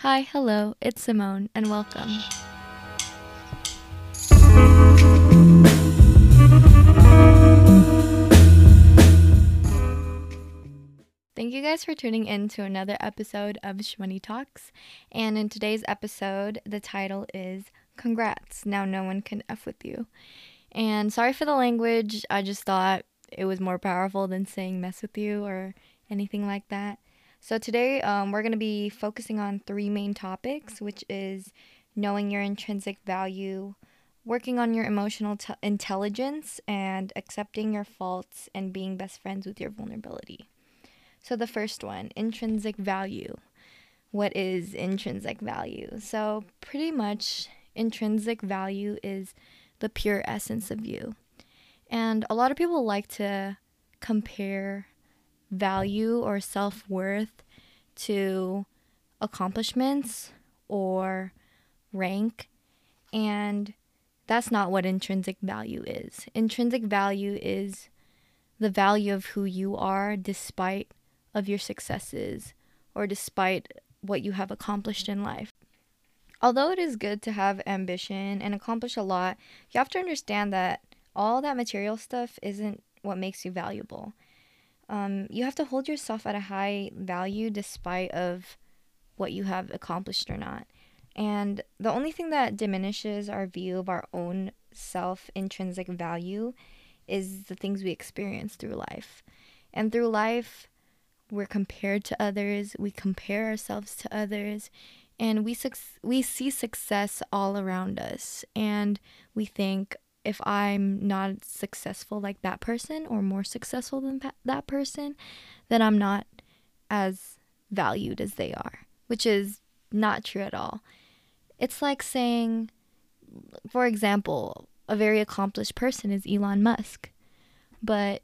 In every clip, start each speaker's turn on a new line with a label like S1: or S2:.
S1: Hi, hello, it's Simone, and welcome. Thank you guys for tuning in to another episode of Shmoney Talks. And in today's episode, the title is Congrats, Now No One Can F with You. And sorry for the language, I just thought it was more powerful than saying mess with you or anything like that. So today um, we're going to be focusing on three main topics, which is knowing your intrinsic value, working on your emotional t- intelligence, and accepting your faults and being best friends with your vulnerability. So the first one, intrinsic value. What is intrinsic value? So pretty much intrinsic value is the pure essence of you. And a lot of people like to compare value or self worth to accomplishments or rank. And that's not what intrinsic value is. Intrinsic value is the value of who you are despite of your successes or despite what you have accomplished in life. Although it is good to have ambition and accomplish a lot, you have to understand that all that material stuff isn't what makes you valuable um, you have to hold yourself at a high value despite of what you have accomplished or not. And the only thing that diminishes our view of our own self intrinsic value is the things we experience through life. And through life, we're compared to others, we compare ourselves to others, and we su- we see success all around us and we think if I'm not successful like that person or more successful than that person, then I'm not as valued as they are, which is not true at all. It's like saying, for example, a very accomplished person is Elon Musk, but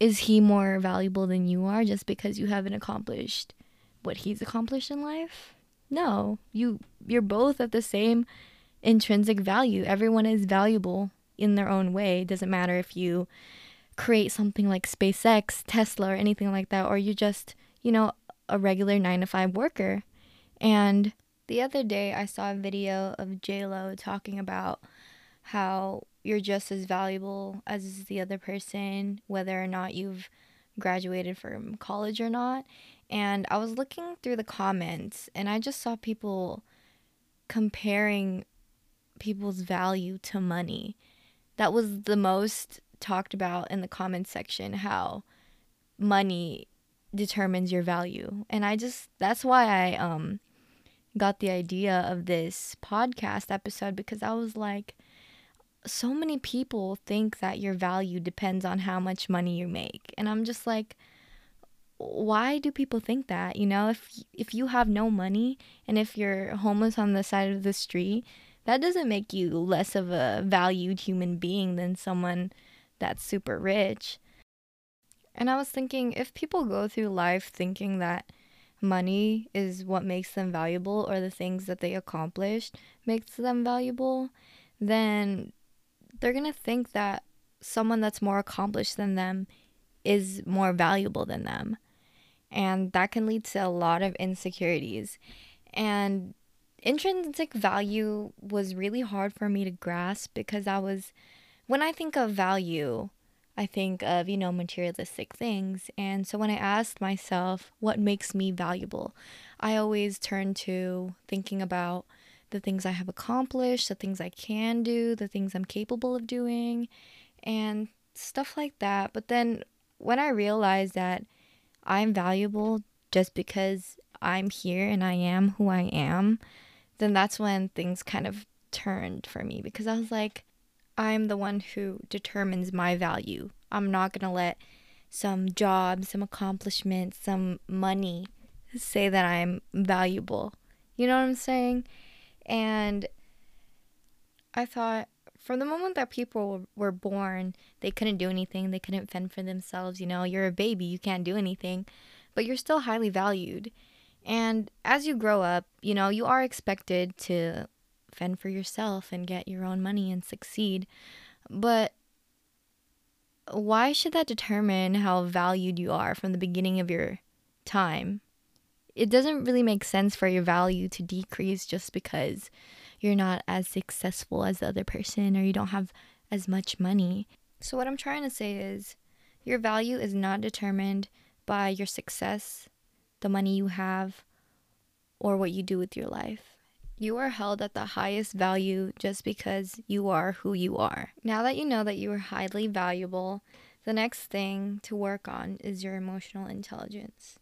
S1: is he more valuable than you are just because you haven't accomplished what he's accomplished in life? No, you you're both at the same intrinsic value. Everyone is valuable in their own way. It doesn't matter if you create something like SpaceX, Tesla, or anything like that, or you just, you know, a regular nine to five worker. And the other day, I saw a video of JLo talking about how you're just as valuable as the other person, whether or not you've graduated from college or not. And I was looking through the comments and I just saw people comparing people's value to money that was the most talked about in the comments section how money determines your value. And I just that's why I um got the idea of this podcast episode because I was like so many people think that your value depends on how much money you make. And I'm just like why do people think that? You know, if if you have no money and if you're homeless on the side of the street, that doesn't make you less of a valued human being than someone that's super rich. And I was thinking if people go through life thinking that money is what makes them valuable or the things that they accomplished makes them valuable, then they're going to think that someone that's more accomplished than them is more valuable than them. And that can lead to a lot of insecurities. And intrinsic value was really hard for me to grasp because I was, when I think of value, I think of, you know, materialistic things. And so when I asked myself what makes me valuable, I always turn to thinking about the things I have accomplished, the things I can do, the things I'm capable of doing, and stuff like that. But then when I realized that I'm valuable just because I'm here and I am who I am, then that's when things kind of turned for me because I was like, I'm the one who determines my value. I'm not going to let some job, some accomplishment, some money say that I'm valuable. You know what I'm saying? And I thought from the moment that people were born, they couldn't do anything, they couldn't fend for themselves. You know, you're a baby, you can't do anything, but you're still highly valued. And as you grow up, you know, you are expected to fend for yourself and get your own money and succeed. But why should that determine how valued you are from the beginning of your time? it doesn't really make sense for your value to decrease just because you're not as successful as the other person or you don't have as much money. So, what I'm trying to say is your value is not determined by your success, the money you have, or what you do with your life. You are held at the highest value just because you are who you are. Now that you know that you are highly valuable, the next thing to work on is your emotional intelligence.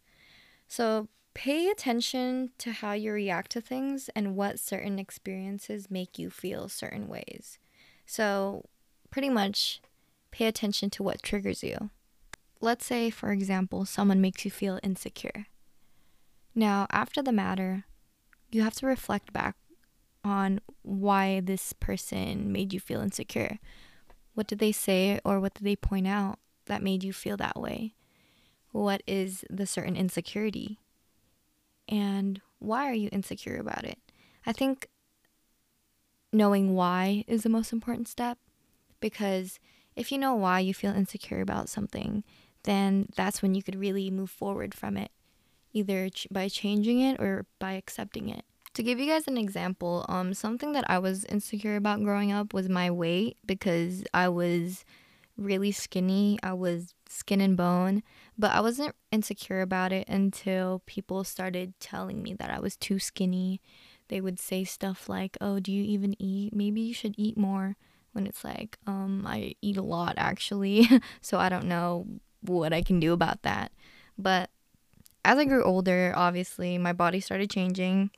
S1: So, pay attention to how you react to things and what certain experiences make you feel certain ways. So, pretty much pay attention to what triggers you. Let's say, for example, someone makes you feel insecure. Now, after the matter, you have to reflect back on why this person made you feel insecure. What did they say or what did they point out that made you feel that way? What is the certain insecurity? And why are you insecure about it? I think knowing why is the most important step because if you know why you feel insecure about something, then that's when you could really move forward from it, either ch- by changing it or by accepting it. To give you guys an example, um, something that I was insecure about growing up was my weight because I was really skinny. I was skin and bone, but I wasn't insecure about it until people started telling me that I was too skinny. They would say stuff like, "Oh, do you even eat? Maybe you should eat more." When it's like, um, I eat a lot actually, so I don't know what I can do about that. But as I grew older, obviously, my body started changing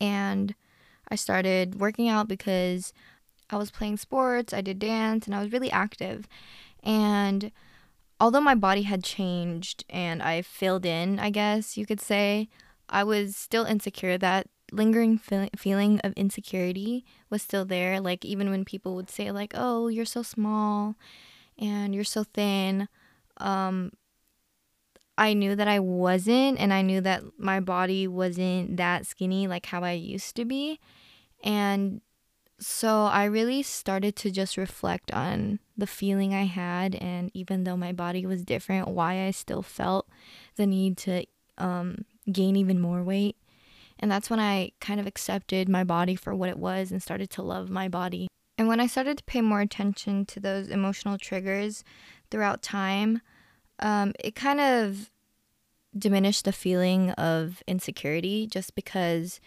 S1: and I started working out because I was playing sports, I did dance, and I was really active. And although my body had changed and I filled in, I guess you could say, I was still insecure. That lingering feel- feeling of insecurity was still there. Like, even when people would say, like, oh, you're so small and you're so thin, um, I knew that I wasn't, and I knew that my body wasn't that skinny like how I used to be. And so I really started to just reflect on the feeling I had, and even though my body was different, why I still felt the need to um, gain even more weight. And that's when I kind of accepted my body for what it was and started to love my body. And when I started to pay more attention to those emotional triggers throughout time, um, it kind of diminished the feeling of insecurity just because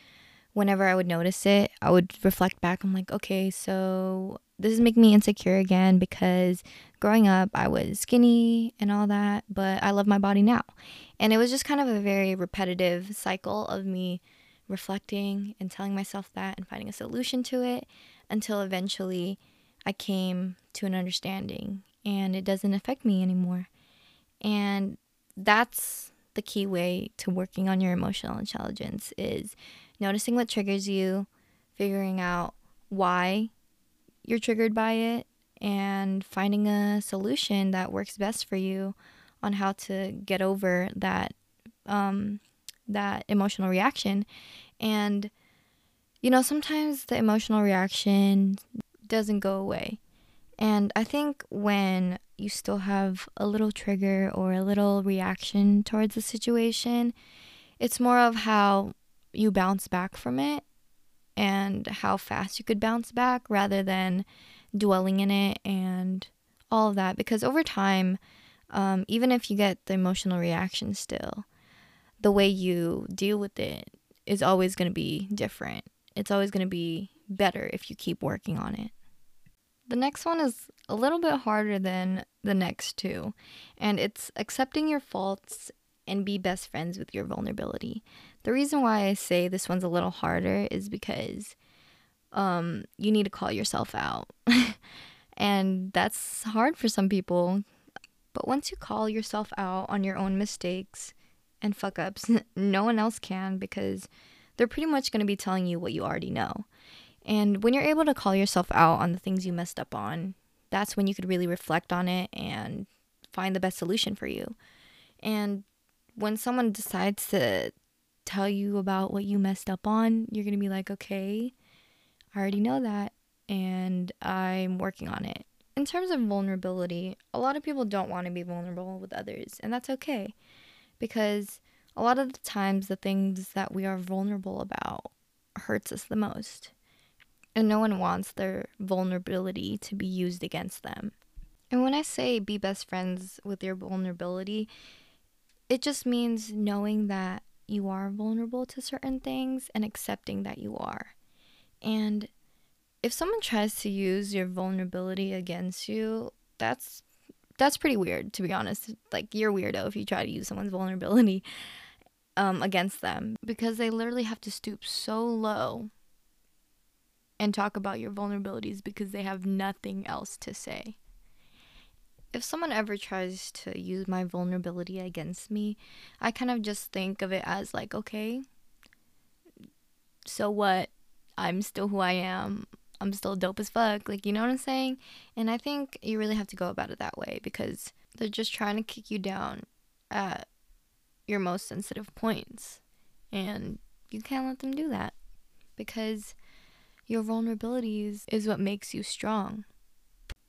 S1: whenever I would notice it, I would reflect back. I'm like, okay, so this is making me insecure again because growing up I was skinny and all that, but I love my body now. And it was just kind of a very repetitive cycle of me reflecting and telling myself that and finding a solution to it until eventually I came to an understanding and it doesn't affect me anymore. And that's the key way to working on your emotional intelligence is noticing what triggers you, figuring out why you're triggered by it, and finding a solution that works best for you on how to get over that um, that emotional reaction. And you know, sometimes the emotional reaction doesn't go away. And I think when you still have a little trigger or a little reaction towards the situation, it's more of how you bounce back from it and how fast you could bounce back rather than dwelling in it and all of that. Because over time, um, even if you get the emotional reaction still, the way you deal with it is always going to be different. It's always going to be better if you keep working on it. The next one is a little bit harder than the next two, and it's accepting your faults and be best friends with your vulnerability. The reason why I say this one's a little harder is because um, you need to call yourself out. and that's hard for some people. But once you call yourself out on your own mistakes and fuck ups, no one else can because they're pretty much going to be telling you what you already know. And when you're able to call yourself out on the things you messed up on, that's when you could really reflect on it and find the best solution for you. And when someone decides to tell you about what you messed up on, you're going to be like, okay, I already know that and I'm working on it. In terms of vulnerability, a lot of people don't want to be vulnerable with others, and that's okay because a lot of the times the things that we are vulnerable about hurts us the most. And no one wants their vulnerability to be used against them. And when I say be best friends with your vulnerability, it just means knowing that you are vulnerable to certain things and accepting that you are. And if someone tries to use your vulnerability against you, that's that's pretty weird to be honest. Like you're weirdo if you try to use someone's vulnerability um, against them because they literally have to stoop so low and talk about your vulnerabilities because they have nothing else to say. If someone ever tries to use my vulnerability against me, I kind of just think of it as like, okay, so what? I'm still who I am. I'm still dope as fuck. Like, you know what I'm saying? And I think you really have to go about it that way because they're just trying to kick you down at your most sensitive points. And you can't let them do that because your vulnerabilities is what makes you strong.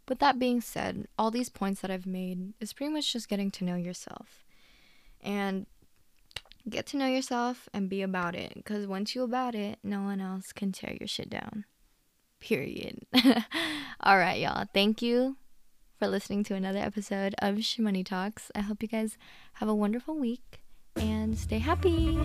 S1: But that being said, all these points that I've made is pretty much just getting to know yourself. And get to know yourself and be about it because once you about it, no one else can tear your shit down. Period. all right, y'all. Thank you for listening to another episode of Shmoney Talks. I hope you guys have a wonderful week and stay happy.